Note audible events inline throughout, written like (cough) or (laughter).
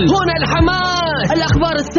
هنا الحماس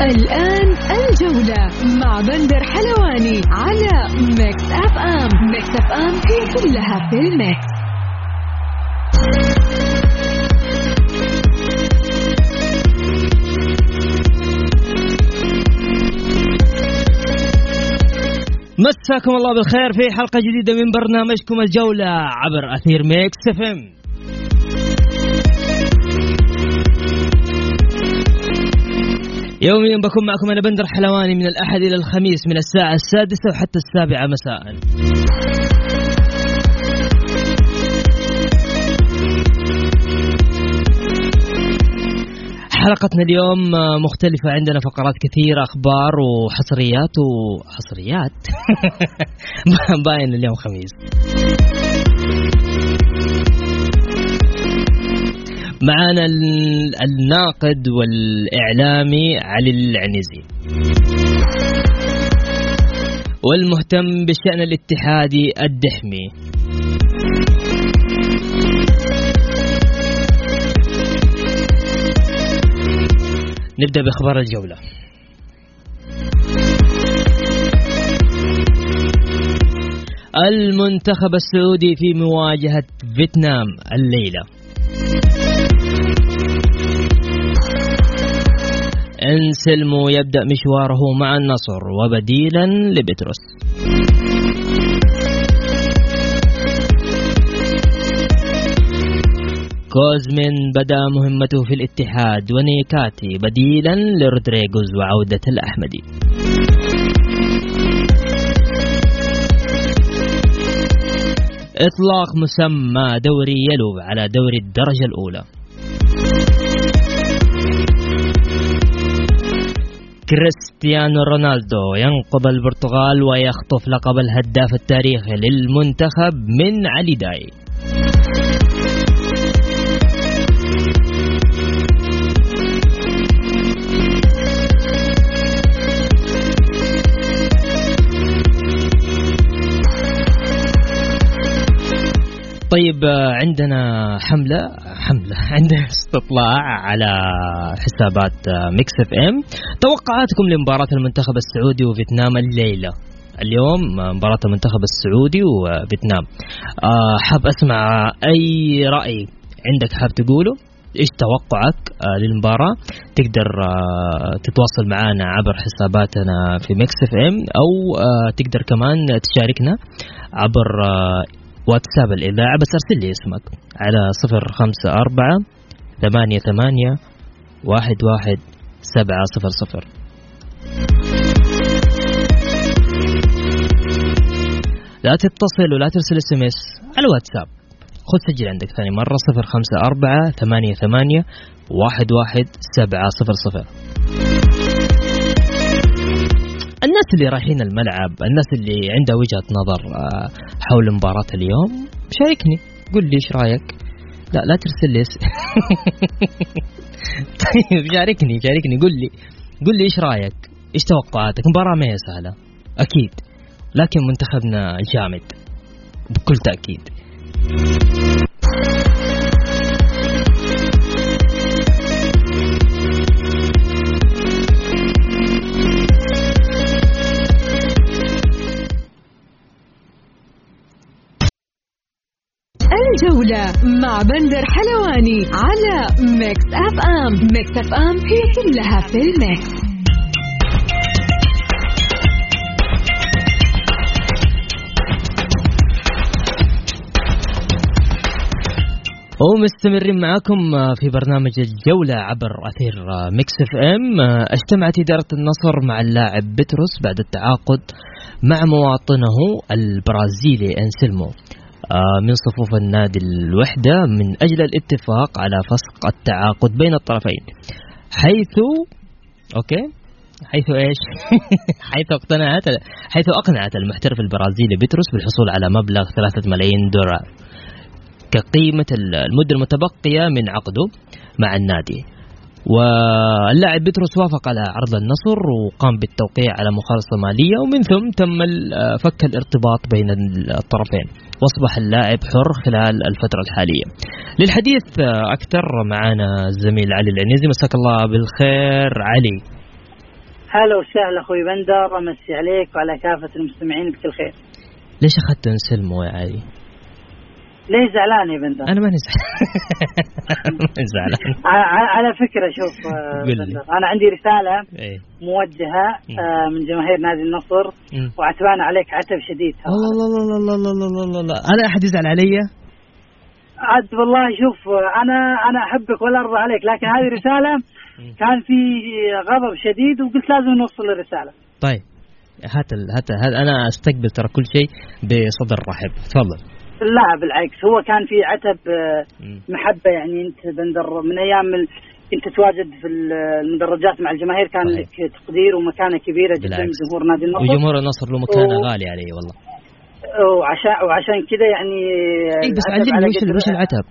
الآن الجولة مع بندر حلواني على Mix FM Mix FM هي كلها في ال mix. مساكم الله بالخير في حلقة جديدة من برنامجكم الجولة عبر أثير Mix FM يوميا بكون معكم أنا بندر حلواني من الأحد إلى الخميس من الساعة السادسة وحتى السابعة مساء. حلقتنا اليوم مختلفة عندنا فقرات كثيرة أخبار وحصريات وحصريات. (laughs) باين اليوم خميس. معانا ال- الناقد والإعلامي علي العنزي. والمهتم بالشأن الاتحادي الدحمي. نبدأ بأخبار الجولة. المنتخب السعودي في مواجهة فيتنام الليلة. أنسلمو يبدأ مشواره مع النصر وبديلا لبتروس. كوزمين بدأ مهمته في الاتحاد ونيكاتي بديلا لرودريغوز وعودة الأحمدي. إطلاق مسمى دوري يلو على دوري الدرجة الأولى. كريستيانو رونالدو ينقذ البرتغال ويخطف لقب الهداف التاريخي للمنتخب من علي داي. طيب عندنا حملة حملة (laughs) عندنا استطلاع على حسابات Mix FM. توقعاتكم لمباراة المنتخب السعودي وفيتنام الليلة. اليوم مباراة المنتخب السعودي وفيتنام. آه، حاب أسمع أي رأي عندك حاب تقوله؟ إيش توقعك آه، للمباراة؟ تقدر آه، تتواصل معنا عبر حساباتنا في Mix FM أو تقدر كمان تشاركنا عبر واتساب الإذاعة بس أرسل لي اسمك على صفر خمسة أربعة ثمانية ثمانية واحد واحد سبعة صفر صفر. لا تتصل ولا ترسل SMS على الواتساب خذ سجل عندك ثاني مرة صفر خمسة أربعة ثمانية ثمانية واحد واحد سبعة صفر صفر. الناس اللي رايحين الملعب الناس اللي عندها وجهة نظر آه، حول مباراة اليوم شاركني. قل لي إيش رأيك؟ لا لا ترسل لي (laughs) طيب شاركني شاركني. قل لي قل لي إيش رأيك؟ إيش توقعاتك؟ مباراة ما هي سهلة. أكيد. لكن منتخبنا جامد. بكل تأكيد. الجولة مع بندر حلواني على Mix FM Mix FM هي كلها في ال mix. ومستمرين معكم في برنامج الجولة عبر أثير Mix FM اجتمعت إدارة النصر مع اللاعب بتروس بعد التعاقد مع مواطنه البرازيلي أنسلمو. من صفوف النادي الوحدة من أجل الاتفاق على فسخ التعاقد بين الطرفين. حيث okay؟ حيث إيش؟ (laughs) حيث اقتنعت حيث أقنعت المحترف البرازيلي بيتروس بالحصول على مبلغ 3 ملايين دولار كقيمة المدة المتبقية من عقده مع النادي. واللاعب بيتروس وافق على عرض النصر وقام بالتوقيع على مخالصة مالية ومن ثم تم فك الارتباط بين الطرفين. واصبح اللاعب حر خلال الفترة الحالية للحديث أكثر معنا الزميل علي العنيزي مساك الله بالخير علي هلا وسهلا أخوي بندر أمسي عليك وعلى كافة المستمعين بكل خير. ليش أخذت نسلمه يا علي؟ ليه زعلان يا بندر؟ أنا ماني زعلان. (laughs) على فكرة شوف آه، بندر أنا عندي رسالة إيه. موجهة آه، من جماهير نادي النصر وعتبان عليك عتب شديد. الله الله الله الله الله الله الله أنا أحد يزعل علي؟ عاد والله شوف أنا أنا أحبك ولا أرضى عليك لكن هذه (laughs) رسالة كان في غضب شديد وقلت لازم نوصل الرسالة. طيب هات هات أنا أستقبل ترى كل شيء بصدر رحب. تفضل. لا بالعكس. هو كان في عتب آه، محبة يعني أنت بندر من أيام كنت تواجد في المدرجات مع الجماهير كان صحيح. لك تقدير ومكانة كبيرة جدا جمهور نادي النصر. وجمهور النصر له مكانة و... غالية عليه والله. وعشان وعشان كذا يعني اي بس علمني وش وش العتب؟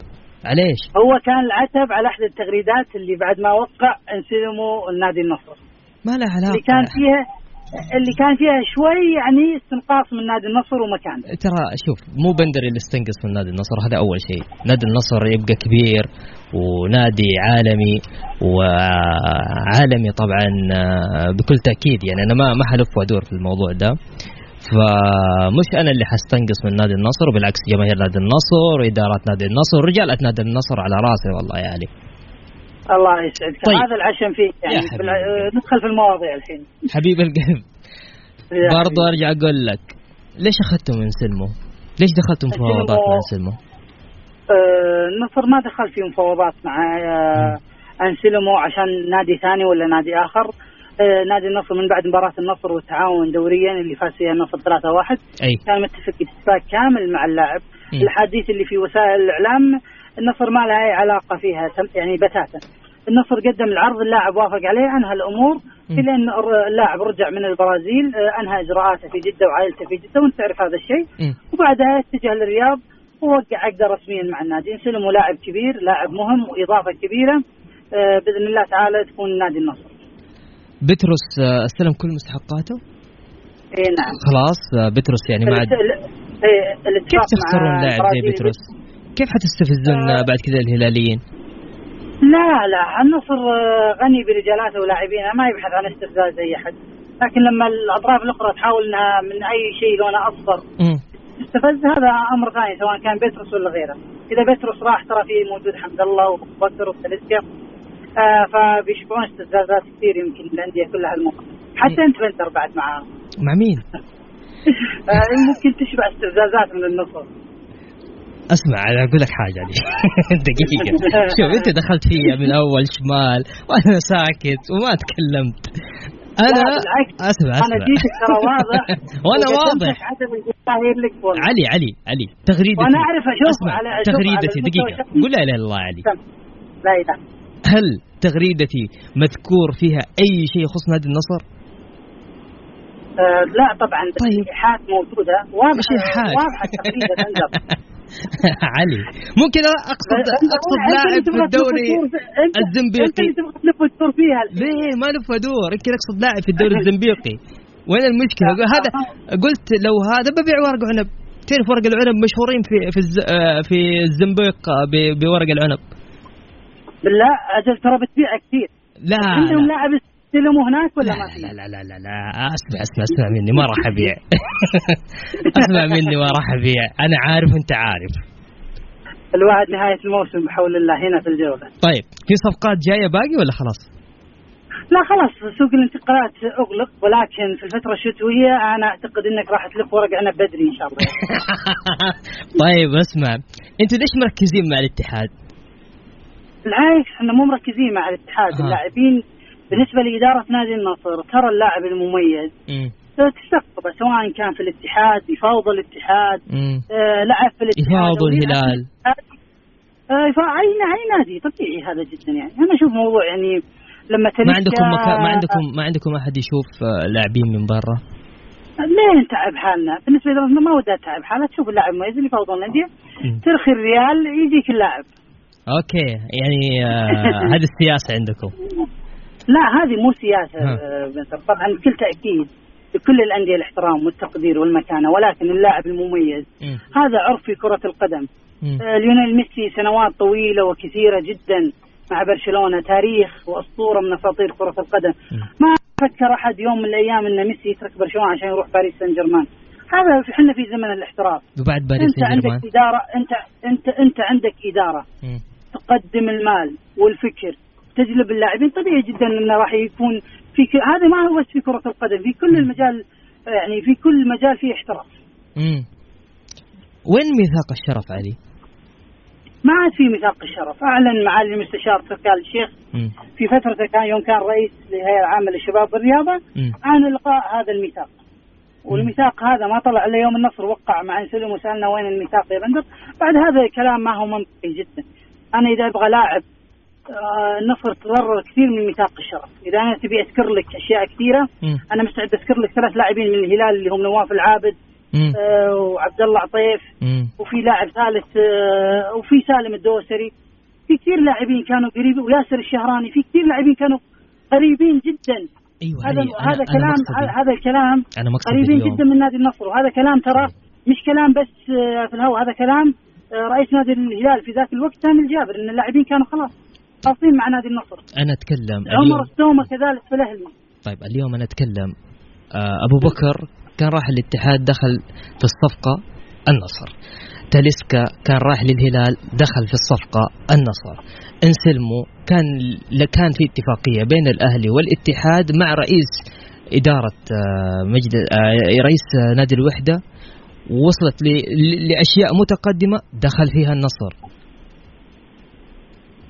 على إيش؟ هو كان العتب على احد التغريدات اللي بعد ما وقع انسلموا النادي النصر. ما له علاقة. اللي كان فيها اللي كان فيها شوي يعني استنقاص من نادي النصر ومكانه. ترى شوف مو بندر اللي استنقص من نادي النصر هذا أول شيء. نادي النصر يبقى كبير ونادي عالمي وعالمي طبعا آه، بكل تأكيد. يعني أنا ما ما حلف وأدور في الموضوع ده. فمش أنا اللي حستنقص من نادي النصر وبالعكس جماهير نادي النصر وادارات نادي النصر ورجالة نادي النصر على رأسي والله يا علي. الله يسعدك. طيب. هذا العشم فيه يعني ندخل في المواضيع الحين. حبيب القلب. برضو أرجع أقول لك ليش اخذتوا من سلمو؟ ليش دخلتوا مفاوضات مع سلمو؟ آه النصر ما دخل في مفاوضات مع آه انسلمو عشان نادي ثاني ولا نادي آخر. آه نادي النصر من بعد مباراة النصر والتعاون دوريا اللي فاز فيها النصر 3-1 أي. كان متفق اتفاق كامل مع اللاعب. الحديث اللي في وسائل الإعلام النصر ما لها أي علاقة فيها يعني بتاتا. النصر قدم العرض اللاعب وافق عليه أنهى الأمور إلى ان اللاعب رجع من البرازيل آه، أنهى إجراءاته في جدة وعائلته في جدة وانت تعرف هذا الشيء. وبعدها اتجه للرياض ووقع عقده رسميا مع النادي. انسلم لاعب كبير لاعب مهم وإضافة كبيرة آه، بإذن الله تعالى تكون نادي النصر. بتروس آه، استلم كل مستحقاته؟ اي نعم. خلاص بتروس يعني ما عاد كيف تخسرون لاعب زي بتروس؟ كيف حتستفزون بعد كذا الهلاليين؟ لا لا. النصر غني برجالاته ولاعبينه ما يبحث عن استفزاز أي أحد. لكن لما الأطراف الأخرى تحاول إنها من أي شيء لونه أصفر تستفز هذا أمر ثاني سواء كان بيتروس ولا غيره. إذا بيتروس راح ترى في موجود حمد الله وبكر وسلسكا آه فبيشوفون استفزازات كثير يمكن الانديه كلها الموقف حتى انت بنتر بعد معاهم. مع مين؟ (laughs) آه ممكن تشبع استفزازات من النصر. أسمع أنا أقول لك حاجة دي (laughs) دقيقة. شوف أنت دخلت فيها من اول شمال وأنا ساكت وما تكلمت. أنا أسمع أسمع. أنا جيتك ترى واضح. (laughs) وأنا واضح. علي علي علي. تغريدتي. وأنا أعرف أشوف أسمع. على تغريدتي. دقيقة. قول لا إله إلا الله علي. لا إله. هل تغريدتي مذكور فيها أي شيء يخص نادي النصر؟ آه لا طبعا طيب. موجودة. واضحه واضحة التغريده (laughs) (laughs) علي. ممكن اقصد أقصد لاعب في الدوري الزنبيقي. أنت تبغى تلف وتدور فيها. ليه؟ ما لف ادور يمكن أقصد لاعب في الدوري الزنبيقي. وين المشكلة؟ هذا قلت لو هذا ببيع ورق عنب. تعرف ورق العنب مشهورين في في آه، في الزنبيق بورق العنب؟ بالله أجل ترى بتبيع كثير. لا عندهم لاعب استلموا هناك ولا ما لا لا لا لا لا أسمع أسمع أسمع مني ما راح أبيع. (laughs) أسمع مني ما راح أبيع. أنا عارف وانت عارف. الواحد نهاية الموسم بحول الله هنا في الجولة طيب في صفقات جاية باقي ولا خلاص؟ لا خلاص سوق الانتقالات أغلق ولكن في الفترة الشتوية أنا أعتقد إنك راح تلف ورق عنب بدري إن شاء الله. (laughs) طيب أسمع. أنتوا ليش مركزين مع الاتحاد؟ بالعكس إحنا مو مركزين مع الاتحاد. آه. اللاعبين بالنسبة لإدارة نادي النصر ترى اللاعب المميز تستقطبه سواء كان في الاتحاد يفاوض الاتحاد آه لعب في الاتحاد يفاوض الهلال. آه أي أي نادي طبيعي هذا جدا يعني. أنا أشوف موضوع يعني لما ما عندكم مكا... ما عندكم ما عندكم أحد يشوف آه، لاعبين من برا؟ ليه نتعب حالنا؟ بالنسبة لنا ما ودها تتعب حالها تشوف اللاعب مميز اللي يفوضون الأندية. ترخي الريال يجيك اللاعب. أوكي. يعني آه هذه السياسة عندكم. (laughs) لا هذه مو سياسة آه طبعا بكل تأكيد لكل الأندية الاحترام والتقدير والمكانة ولكن اللاعب المميز م. هذا عرف في كرة القدم. آه ليونيل ميسي سنوات طويلة وكثيرة جدا مع برشلونة تاريخ وأسطورة من أساطير كرة القدم. م. ما فكر أحد يوم من الأيام إن ميسي يترك برشلونة عشان يروح باريس سان جيرمان هذا إحنا في زمن الاحتراف وبعد باريس سان جيرمان أنت عندك إدارة انت انت أنت عندك إدارة م. تقدم المال والفكر تجلب اللاعبين. طبيعي جدا إنه راح يكون في ك... هذا ما هو بس في كرة القدم في كل المجال يعني في كل مجال فيه احتراف. امم وين ميثاق الشرف علي؟ ما عاد في ميثاق الشرف. أعلن معالي المستشار تركال الشيخ. م. في فترته كان يوم كان رئيس للهيئه العامة للشباب والرياضة. عن القاء هذا الميثاق. والميثاق هذا ما طلع إلا يوم النصر وقع مع انسلم وسألنا وين الميثاق يا بندر. بعد هذا الكلام ما هو منطقي جدا. أنا إذا أبغى لاعب النصر تضرر كثير من ميثاق الشرف إذا أنا تبي أذكر لك أشياء كثيرة م. أنا مستعد أذكر لك ثلاث لاعبين من الهلال اللي هم نواف العابد آه وعبد الله عطيف. وفي لاعب ثالث آه وفي سالم الدوسري في كثير لاعبين كانوا قريبين وياسر الشهراني في كثير لاعبين كانوا قريبين جدا أيوه هذا أنا هذا أنا كلام مقصدي. هذا الكلام مقصدي قريبين اليوم. جدا من نادي النصر وهذا كلام ترى مش كلام بس آه، في الهواء هذا كلام آه، رئيس نادي الهلال في ذاك الوقت سامي الجابر إن اللاعبين كانوا خلاص خالصين مع نادي النصر. أنا أتكلم عمر اليوم السومه كذلك في الأهلي. طيب اليوم أنا أتكلم آه أبو بكر كان راح الاتحاد دخل في الصفقة النصر. تاليسكا كان راح للهلال دخل في الصفقة النصر. إنسلمو كان كان في اتفاقية بين الأهلي والاتحاد مع رئيس إدارة آه مجد آه رئيس نادي الوحدة وصلت لأشياء متقدمة دخل فيها النصر.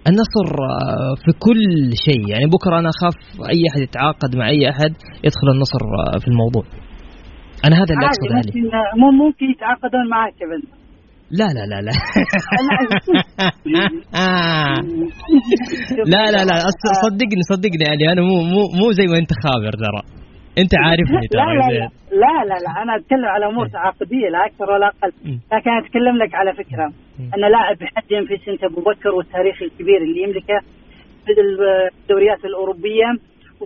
النصر في كل شيء. يعني بكرة أنا أخاف أي أحد يتعاقد مع أي أحد يدخل النصر في الموضوع. أنا هذا اللي أقصده عليه ممكن مو ممكن يتعاقدون معك يا بنت لا لا لا. لا (laughs) (laughs) لا لا لا صدقني صدقني يعني أنا مو مو مو زي ما أنت خابر ترى. أنت عارفني لا لا, لا لا لا لا أنا أتكلم على أمور تعاقديه لا أكثر ولا أقل. لكن أتكلم لك على فكرة. أن لاعب بحجم في سنه أبو بكر والتاريخ الكبير اللي يملكه في الدوريات الأوروبية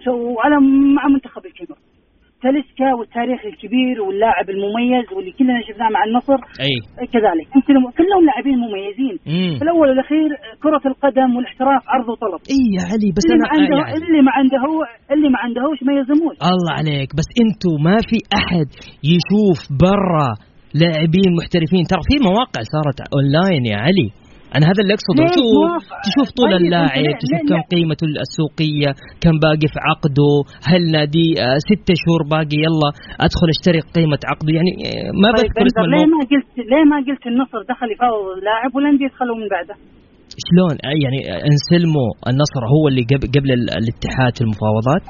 وعلى مع منتخب الكاميرون. تاليسكا والتاريخ الكبير واللاعب المميز واللي كلنا شفناه مع النصر. أي. كذلك. كلهم كلهم لاعبين مميزين. مم. في الأول والأخير كرة القدم والاحتراف عرض وطلب. أي يا علي بس اللي أنا ما عنده يعني اللي ما عنده هو اللي ما عندهوش ما يلزموش الله عليك. بس أنتوا ما في أحد يشوف برا لاعبين محترفين. ترى في مواقع صارت اونلاين يا علي. أنا هذا اللي أقصده. تشوف؟ تشوف طول طيب، اللاعب تشوف كم؟ قيمته السوقية كم باقي في عقده هل نادي آه، ستة شهور باقي يلا أدخل أشتري قيمة عقده. يعني آه، ما طيب بذكر اسم ليه ما قلت ليه ما قلت النصر دخل يفاوض اللاعب والانديه يدخلوا من بعده؟ شلون؟ آه، يعني انسلمو النصر هو اللي قبل, قبل ال- الاتحاد في المفاوضات.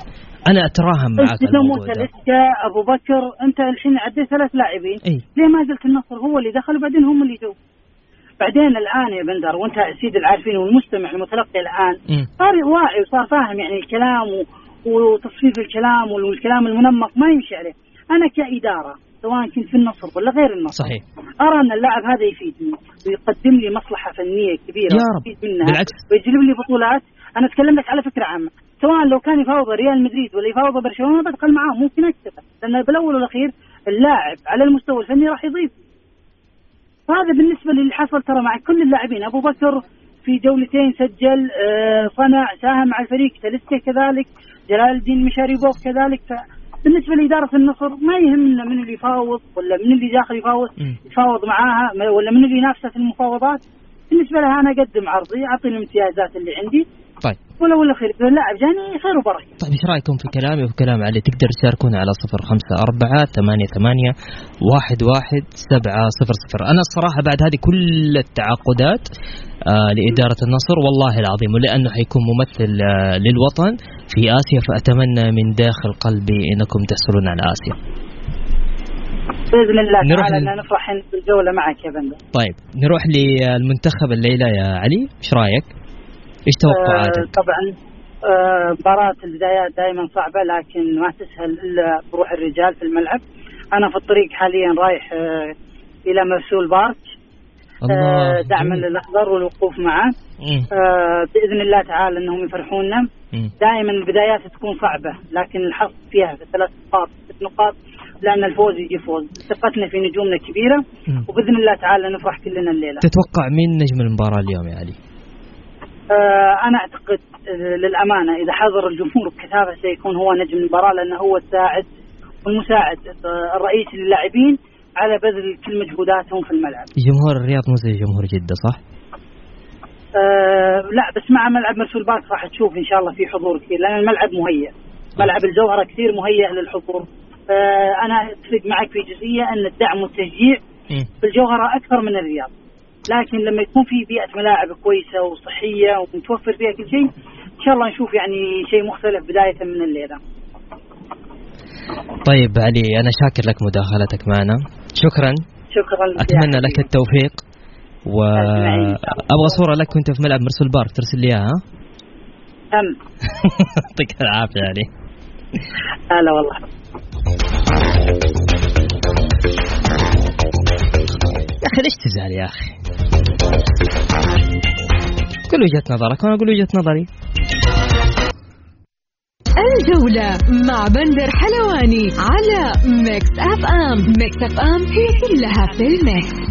أنا اتراهن معك ده. تاليسكا أبو بكر أنت الحين عديت ثلاث لاعبين. إي. ليه ما قلت النصر هو اللي دخل وبعدين هم اللي جو؟ بعدين الآن يا بندر وأنت سيد العارفين والمستمع المتلقي الآن مم. صار واعي وصار فاهم يعني الكلام و... وتصفيف الكلام والكلام المنمق ما يمشي عليه أنا كإدارة سواء كنت في النصر ولا غير النصر صحيح أرى أن اللاعب هذا يفيدني ويقدم لي مصلحة فنية كبيرة يا رب. منها بالعكس. ويجلب لي بطولات أنا أتكلم لك على فكرة عامة سواء لو كان يفاوض ريال مدريد ولا يفاوض برشلونة بدخل معاه ممكن اكسبه لأن بالأول والأخير اللاعب على المستوى الفني راح يضيف فهذا بالنسبة للي حصل ترى مع كل اللاعبين. أبو بكر في جولتين سجل آه، صنع ساهم مع الفريق تاليسكا كذلك جلال الدين مشاريبوف كذلك. بالنسبة لإدارة النصر ما يهمنا من اللي يفاوض ولا من اللي داخل يفاوض. يفاوض معاها ولا من اللي ينافسه في المفاوضات. بالنسبة لها أنا أقدم عرضي اعطيني الامتيازات اللي عندي. طيب. ولا ولا خير. اللاعب جاني خير وبركة. طيب إيش رأيكم في كلامي؟ وفي كلام علي. تقدر تشاركونا على صفر خمسة أربعة ثمانية ثمانية واحد واحد سبعة صفر صفر. أنا الصراحة بعد هذه كل التعاقدات آه لإدارة النصر والله العظيم ولأنه حيكون ممثل آه للوطن في آسيا فأتمنى من داخل قلبي أنكم تحصلون على آسيا. بإذن الله نروح تعالى ل- نفرح بالجوله معك يا بندر. طيب نروح للمنتخب الليلة يا علي. إيش رأيك؟ إيش توقعاتك؟ آه طبعا مباراة البدايات دائما صعبة لكن ما تسهل إلا بروح الرجال في الملعب أنا في الطريق حاليا رايح آه، إلى مرسول بارك الله دعما. للأخضر والوقوف معه. آه، بإذن الله تعالى إنهم يفرحونا. دائما البدايات تكون صعبة لكن الحظ فيها في ثلاث نقاط ست نقاط لأن الفوز يجي فوز ثقتنا في نجومنا كبيرة مم. وبإذن الله تعالى نفرح كلنا الليلة تتوقع مين نجم المباراة اليوم يا علي؟ آه، أنا أعتقد آه، للأمانة إذا حضر الجمهور بكثافه سيكون هو نجم المباراه لأنه هو الساعد والمساعد آه، الرئيسي للاعبين على بذل كل مجهوداتهم في الملعب. جمهور الرياض مو زي جمهور جدة صح؟ آه لا بس مع ملعب مرسول بارك راح تشوف إن شاء الله في حضور كثير لأن الملعب مهيئ ملعب الجوهرة كثير مهيئ للحضور. آه أنا أتفق معك في جزئية إن الدعم والتشجيع. في الجوهرة أكثر من الرياض. لكن لما يكون في بيئة ملاعب كويسة وصحية ومتوفر فيها كل شيء إن شاء الله نشوف يعني شيء مختلف بداية من الليلة. طيب علي أنا شاكر لك مداخلتك معنا. شكرا. شكرا. أتمنى لك التوفيق. أجمعين. وأبغى صورة لك وأنت في ملعب مرسول بارك ترسل لي إياها. ها؟ تم (laughs) يعطيك العافية علي. هلا والله. يا أخي ليش تزعل يا أخي؟ قول وجهة نظرك وأنا أقول وجهة نظري. الجولة مع بندر حلواني على Mix FM. Mix FM هي كلها في ال mix.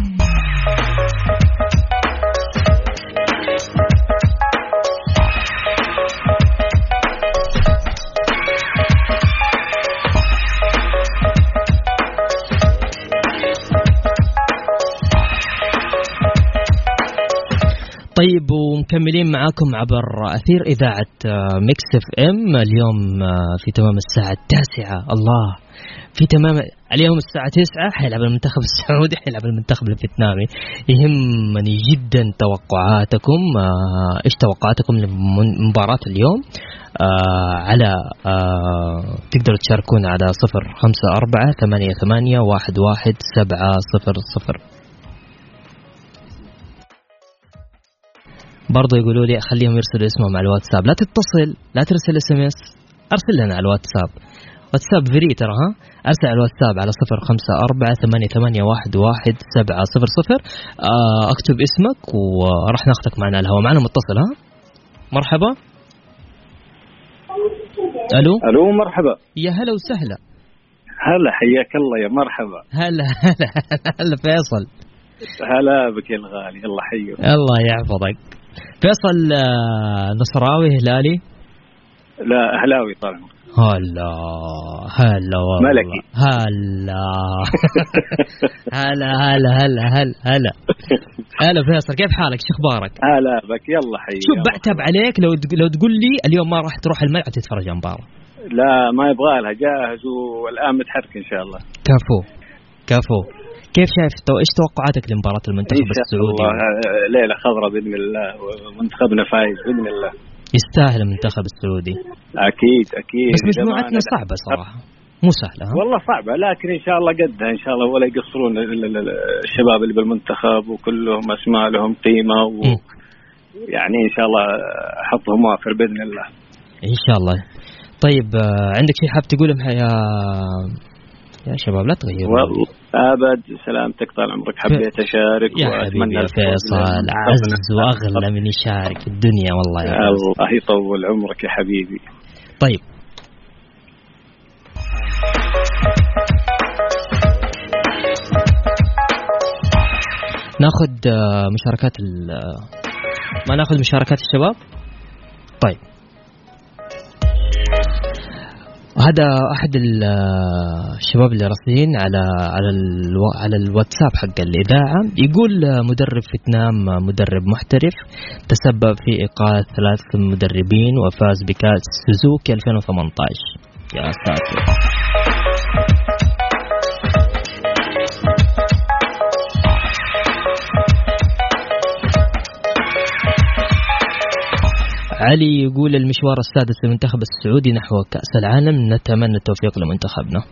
طيب ومكملين معاكم عبر أثير إذاعة آه، Mix FM. اليوم آه، في تمام الساعة التاسعة. الله في تمام اليوم الساعة تسعة. حيلعب المنتخب (laughs) السعودي حيلعب المنتخب الفيتنامي. يهمني جدا توقعاتكم آه، إيش توقعاتكم لمباراة اليوم؟ آه على آه تقدروا تشاركونا على صفر خمسة أربعة ثمانية ثمانية واحد واحد سبعة صفر صفر. برضو يقولوا لي خليهم يرسلوا اسمهم على الواتساب. لا تتصل لا ترسل SMS أرسل لنا على الواتساب. واتساب free ترى ها؟ أرسل على الواتساب على صفر خمسة أربعة ثمانية, ثمانية واحد, واحد سبعة صفر صفر. آه أكتب اسمك وراح ناخذك معنا الهواء. معنا متصل ها؟ مرحبا. ألو؟ ألو مرحبا. يا هلا وسهلا. هلا حياك الله يا مرحبا. هلا هلا هلا فيصل. هلا بك يا الغالي الله حيك الله يحفظك. فيصل آه، نصراوي هلالي؟ لا اهلاوي طال عمرك هلا هلا والله. ملكي. هلا. (laughs) هلا هلا هلا هلا هلا. هلا فيصل كيف حالك؟ شو أخبارك؟ هلا بك. يلا حي شوف بعتب عليك لو لو تقول لي اليوم ما راح تروح الملعب تتفرج على المباراة. لا ما يبغى لها جاهز والآن متحرك إن شاء الله. كفو كفو. كيف شايف تو إيش توقعاتك لمباراة المنتخب السعودي؟ الله ليلة خضراء بإذن الله ومنتخبنا فايز بإذن الله. يستاهل المنتخب السعودي. أكيد أكيد. بس مجموعتنا صعبة صراحة. مو سهلة ها؟ والله صعبة لكن إن شاء الله قدها إن شاء الله ولا يقصرون ال- ال- ال- الشباب اللي بالمنتخب وكلهم أسماء لهم قيمة و. يعني إن شاء الله حظهم وافر بإذن الله. إن شاء الله. طيب آه، عندك شيء حاب تقوله يا يا شباب؟ لا تغيروا والله. أبد سلامتك طال عمرك حبيت أشارك يا حبيبي يا فيصل لمنتخبنا. عز وأغلى من يشارك في الدنيا والله يا الله يطول عمرك يا حبيبي. طيب. ناخذ آه، مشاركات ال آه، ما ناخذ مشاركات الشباب؟ طيب. هذا أحد ال- الشباب اللي راسلين على على ألو على الواتساب حق الإذاعة. يقول مدرب فيتنام مدرب محترف تسبب في ايقاف ثلاث مدربين وفاز بكأس سوزوكي 2018 يا ساتر. علي يقول المشوار السادس للمنتخب السعودي نحو كأس العالم. نتمنى التوفيق لمنتخبنا.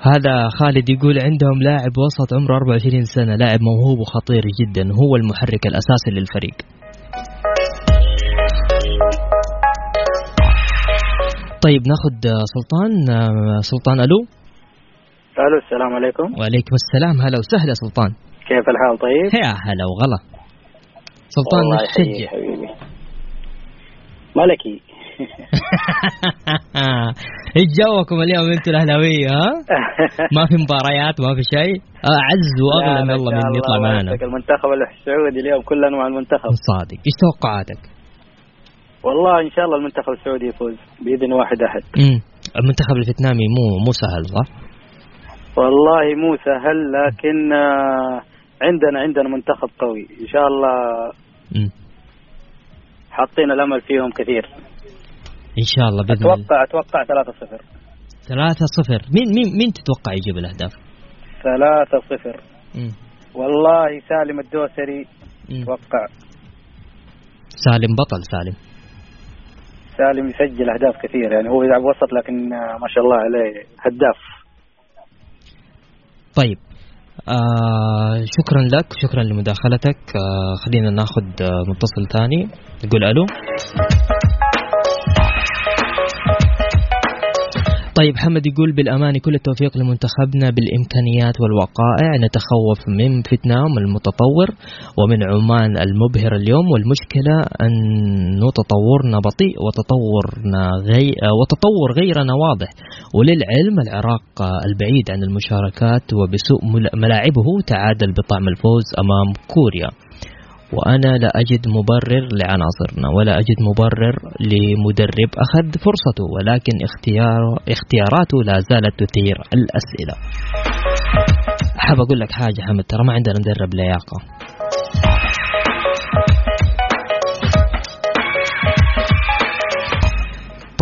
هذا خالد يقول عندهم لاعب وسط عمره 24 سنة. لاعب موهوب وخطير جدا. هو المحرك الأساسي للفريق. طيب ناخذ سلطان. سلطان ألو. ألو السلام عليكم. وعليكم السلام. هلا وسهلا سلطان. كيف الحال؟ طيب؟ يا هلا وغلا. سلطان مشجع حبيبي ملكي. (laughs) إيش جوكم اليوم؟ أنتم الأهلاوية ها؟ (laughs) ما في مباريات ما في شيء؟ أعز وأغلى من الله من يطلع معنا. المنتخب السعودي اليوم كلنا مع المنتخب. صادق. إيش توقعاتك؟ والله إن شاء الله المنتخب السعودي يفوز بإذن واحد أحد. امم المنتخب الفيتنامي مو مو سهل صح؟ والله مو سهل لكن عندنا عندنا منتخب قوي. إن شاء الله حاطين الأمل فيهم كثير. إن شاء الله بإذن أتوقع أتوقع 3 0 3 0 مين مين مين تتوقع يجيب الأهداف؟ 3 0 والله سالم الدوسري. أتوقع. سالم بطل سالم. سالم يسجل أهداف كثير يعني هو يلعب وسط لكن ما شاء الله عليه هداف. طيب آه شكرا لك شكرا لمداخلتك. آه خلينا ناخذ آه متصل ثاني. نقول ألو. طيب حمد يقول بالأمانة كل التوفيق لمنتخبنا بالإمكانيات والوقائع. نتخوف من فيتنام المتطور ومن عمان المبهر اليوم والمشكلة أن تطورنا بطيء وتطورنا غي وتطور غيرنا واضح. وللعلم العراق البعيد عن المشاركات وبسوء ملاعبه تعادل بطعم الفوز أمام كوريا. وأنا لا أجد مبرر لعناصرنا ولا أجد مبرر لمدرب أخذ فرصته ولكن اختيار اختياراته لا زالت تثير الأسئلة. حاب أقول لك حاجة حمد ترى ما عندنا مدرب لياقة.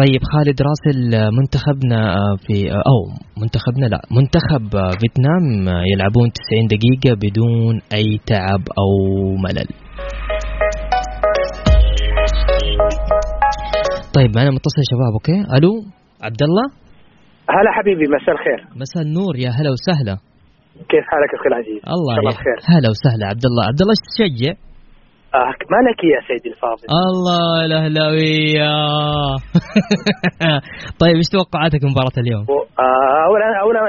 طيب خالد راسل منتخبنا في أو منتخبنا لا منتخب فيتنام يلعبون 90 دقيقة بدون أي تعب أو ملل. طيب معنا متصل شباب أوكي؟ ألو عبد الله؟ هلا حبيبي مساء الخير. مساء النور يا هلا وسهلا. كيف حالك أخي العزيز؟ الله بخير. هلا وسهلا عبد الله، عبد الله إيش تشجع؟ آه مالك يا سيدي الفاضل الله الأهلاوية (laughs) طيب إيش توقعاتك مباراه اليوم؟ آه أولا أولا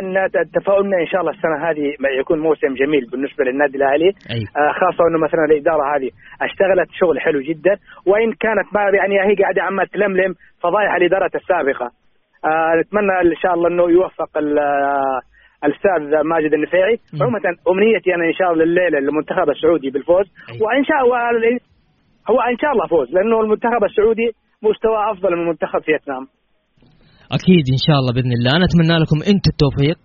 تفاؤلنا إن شاء الله السنة هذه يكون موسم جميل بالنسبة للنادي الأهلي أيوة. آه خاصة إنه مثلا الإدارة هذه اشتغلت شغل حلو جدا وإن كانت ما يعني هي قاعدة عمال تلملم فضايح الادارات السابقة آه نتمنى إن شاء الله إنه يوفق الأستاذ ماجد النفيعي عموما أمنيتي أنا إن شاء الله الليلة للمنتخب السعودي بالفوز. وإن شاء الله هو إن شاء الله فوز لأنه المنتخب السعودي مستوى أفضل من منتخب فيتنام. أكيد إن شاء الله بإذن الله. أنا اتمنى لكم أنتم التوفيق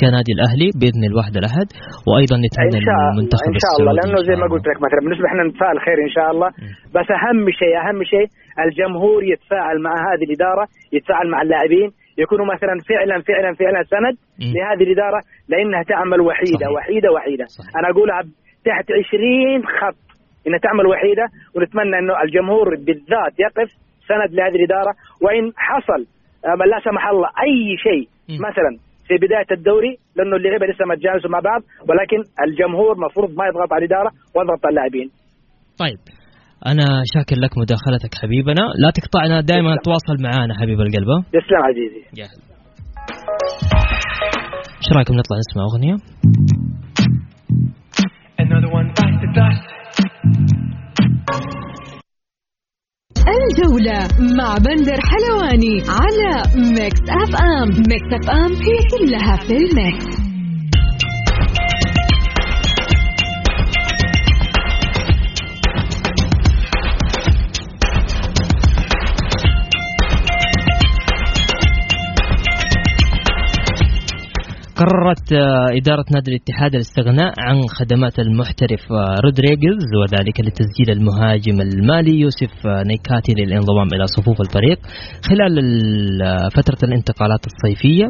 كنادي الأهلي بإذن الواحد الأحد وأيضا نتمنى المنتخب إن شاء الله لأنه زي ما قلت لك مثلا بالنسبة إحنا نتفائل خير إن شاء الله بس أهم شيء أهم شيء الجمهور يتفاعل مع هذه الإدارة يتفاعل مع اللاعبين يكونوا مثلا فعلا فعلا فعلا سند. لهذه الإدارة لأنها تعمل وحيدة صحيح. وحيدة وحيدة صحيح. أنا اقولها تحت 20 خط إنها تعمل وحيدة ونتمنى إنه الجمهور بالذات يقف سند لهذه الإدارة وإن حصل لا سمح الله أي شيء. مثلا في بداية الدوري لأنه اللعيبه لسه ما تجانسوا مع بعض ولكن الجمهور مفروض ما يضغط على الإدارة ويضغط على اللاعبين. طيب أنا شاكر لك مداخلتك حبيبنا. لا تقطعنا دائما تواصل معنا حبيب القلب. تسلم عزيزي. يا إيش رأيكم نطلع نسمع أغنية؟ الجولة مع بندر حلواني على Mix FM Mix FM هي كلها في ال mix. قررت إدارة نادي الاتحاد الاستغناء عن خدمات المحترف رودريغيز وذلك لتسجيل المهاجم المالي يوسف نياكاتي للانضمام إلى صفوف الفريق خلال فترة الانتقالات الصيفية.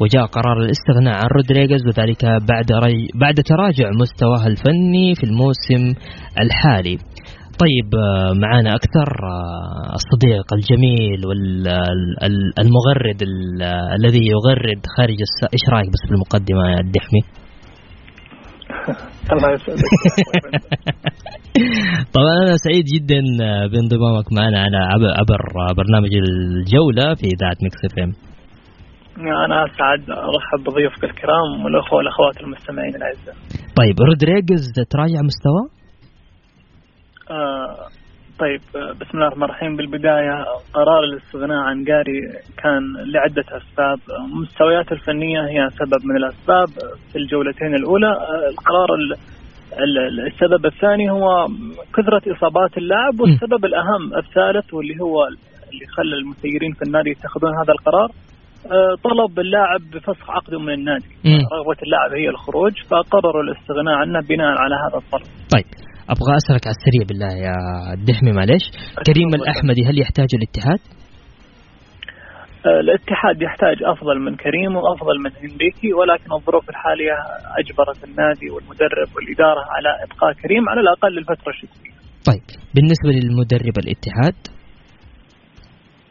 وجاء قرار الاستغناء عن رودريغيز وذلك بعد بعد تراجع مستواه الفني في الموسم الحالي. طيب آه، معانا أكثر آه، الصديق الجميل والمغرد الذي يغرد خارج الس... إيش رأيك بس بالمقدمة يا الدحمي؟ (laughs) الله يسعدك (laughs) طبعا أنا سعيد جدا بانضمامك معنا على عبر برنامج الجولة في إذاعة Mix FM أنا اسعد أرحب بضيوفك الكرام والأخوة والأخوات المستمعين الأعزاء طيب رودريغز تراجع مستوى؟ آه طيب آه، بسم الله الرحمن الرحيم. بالبداية قرار الاستغناء عن جاري كان لعدة أسباب. مستوياته الفنية هي سبب من الأسباب في الجولتين الأولى. آه، القرار السبب الثاني هو كثرة إصابات اللاعب والسبب الأهم الثالث واللي هو اللي خلى المسيرين في النادي يتخذون هذا القرار طلب اللاعب بفسخ عقده من النادي. رغبة اللاعب هي الخروج فقرروا الاستغناء عنه بناء على هذا الطلب. طيب. أبغى أسألك على السريع بالله يا الدحمي معلش كريم الأحمدي هل يحتاج الاتحاد؟ آه، الاتحاد يحتاج أفضل من كريم وأفضل من هنريكي ولكن الظروف الحالية أجبرت النادي والمدرب والإدارة على إبقاء كريم على الأقل للفتره الشتويه. طيب بالنسبة للمدرب الاتحاد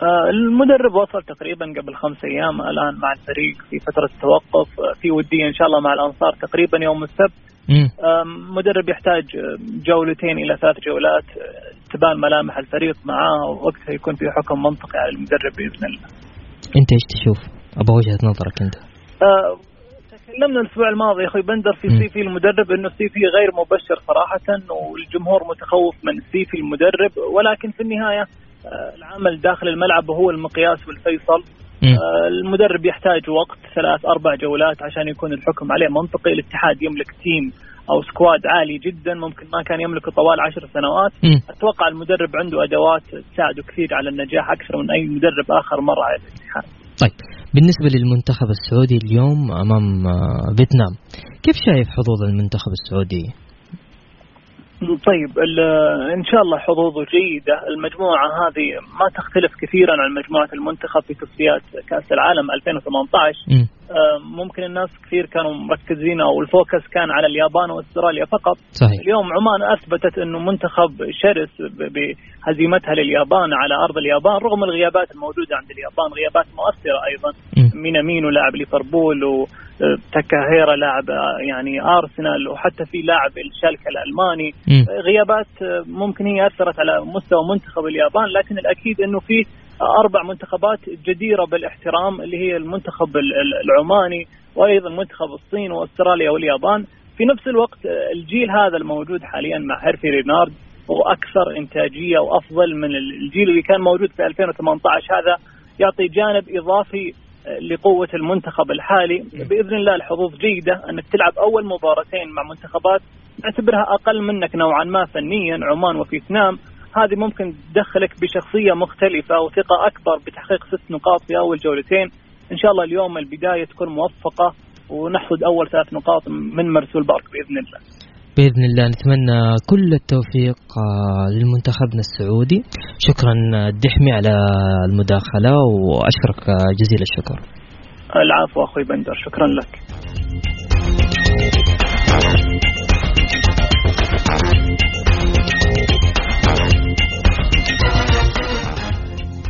آه، المدرب وصل تقريبا قبل خمس أيام الآن مع الفريق في فترة توقف في ودية إن شاء الله مع الأنصار تقريبا يوم السبت مدرب يحتاج جولتين إلى ثلاث جولات تبان ملامح الفريق معاه وقتها يكون في حكم منطقي على المدرب بإذن الله. أنت إيش تشوف؟ أبغى وجهة نظرك أنت. أه تكلمنا الأسبوع الماضي يا أخوي بندر في CV المدرب إنه CV غير مبشر صراحة والجمهور متخوف من CV المدرب ولكن في النهاية أه العمل داخل الملعب هو المقياس والفيصل المدرب يحتاج وقت ثلاث أربع جولات عشان يكون الحكم عليه. منطقي الاتحاد يملك team أو سكواد عالي جدا ممكن ما كان يملكه طوال عشر سنوات. م. أتوقع المدرب عنده أدوات تساعده كثير على النجاح أكثر من أي مدرب آخر مر على الاتحاد. طيب بالنسبة للمنتخب السعودي اليوم أمام آه، فيتنام كيف شايف حظوظ المنتخب السعودي؟ طيب إن شاء الله حظوظه جيدة، المجموعة هذه ما تختلف كثيرا عن مجموعة المنتخب في تصفيات كأس العالم 2018 م. آه، ممكن الناس كثير كانوا مركزين أو ال focus كان على اليابان وأستراليا فقط صحيح. اليوم عمان أثبتت إنه منتخب شرس بهزيمتها لليابان على أرض اليابان رغم الغيابات الموجودة عند اليابان غيابات مؤثرة أيضا مينامينو لاعب ليفربول و تكاهيرو لاعب يعني أرسنال وحتى في لاعب شالكه الألماني م. غيابات ممكن هي أثرت على مستوى منتخب اليابان لكن الأكيد إنه في أربع منتخبات جديرة بالاحترام اللي هي المنتخب العماني وأيضا منتخب الصين وأستراليا واليابان. في نفس الوقت الجيل هذا الموجود حاليا مع هيرفي رينارد هو أكثر إنتاجية وأفضل من الجيل اللي كان موجود في 2018 هذا يعطي جانب إضافي لقوة المنتخب الحالي. بإذن الله الحظوظ جيدة أنك تلعب أول مباراتين مع منتخبات. نعتبرها أقل منك نوعا ما فنيا عمان وفيتنام. هذه ممكن تدخلك بشخصية مختلفة وثقه أكبر بتحقيق ست نقاط في أول جولتين. إن شاء الله اليوم البداية تكون موفقة ونحصد أول ثلاث نقاط من مرسول بارك بإذن الله. بإذن الله نتمنى كل التوفيق آه، للمنتخبنا السعودي. شكرا الدحمي على المداخلة وأشكرك جزيل الشكر. العفو أخوي بندر شكرا لك.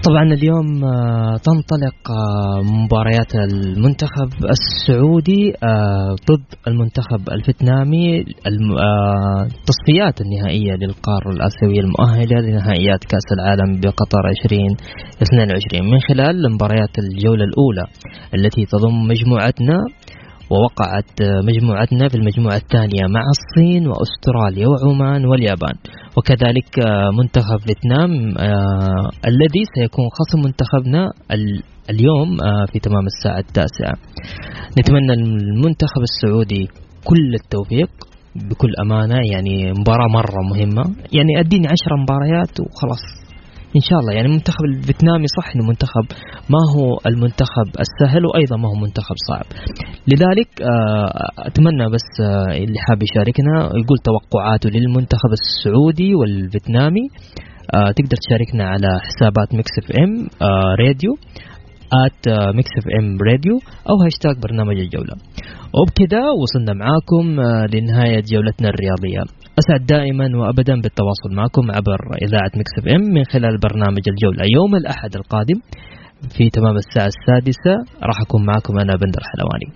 طبعا اليوم آه، تنطلق آه، مباريات المنتخب السعودي آه، ضد المنتخب الفيتنامي. التصفيات النهائية للقارة الآسيوية المؤهلة لنهائيات كأس العالم بقطر 2022 من خلال مباريات الجولة الأولى التي تضم مجموعتنا ووقعت مجموعتنا في المجموعة الثانية مع الصين وأستراليا وعمان واليابان. وكذلك منتخب فيتنام آه، الذي سيكون خصم منتخبنا اليوم آه، في تمام الساعة التاسعة. نتمنى المنتخب السعودي كل التوفيق بكل أمانة يعني مباراة مرة مهمة. يعني أديني عشر مباريات وخلاص. إن شاء الله. يعني المنتخب الفيتنامي صح إنه منتخب ما هو المنتخب السهل وأيضا ما هو منتخب صعب. لذلك آه، أتمنى بس آه، اللي حاب يشاركنا يقول توقعاته للمنتخب السعودي والفيتنامي. آه، تقدر تشاركنا على حسابات Mix FM Radio at Mix FM Radio أو هاشتاج برنامج الجولة. وبكذا وصلنا معاكم لنهاية جولتنا الرياضية. أسعد دائما وأبدا بالتواصل معكم عبر إذاعة Mix FM من خلال برنامج الجولة يوم الأحد القادم في تمام الساعة السادسة راح أكون معكم أنا بندر حلواني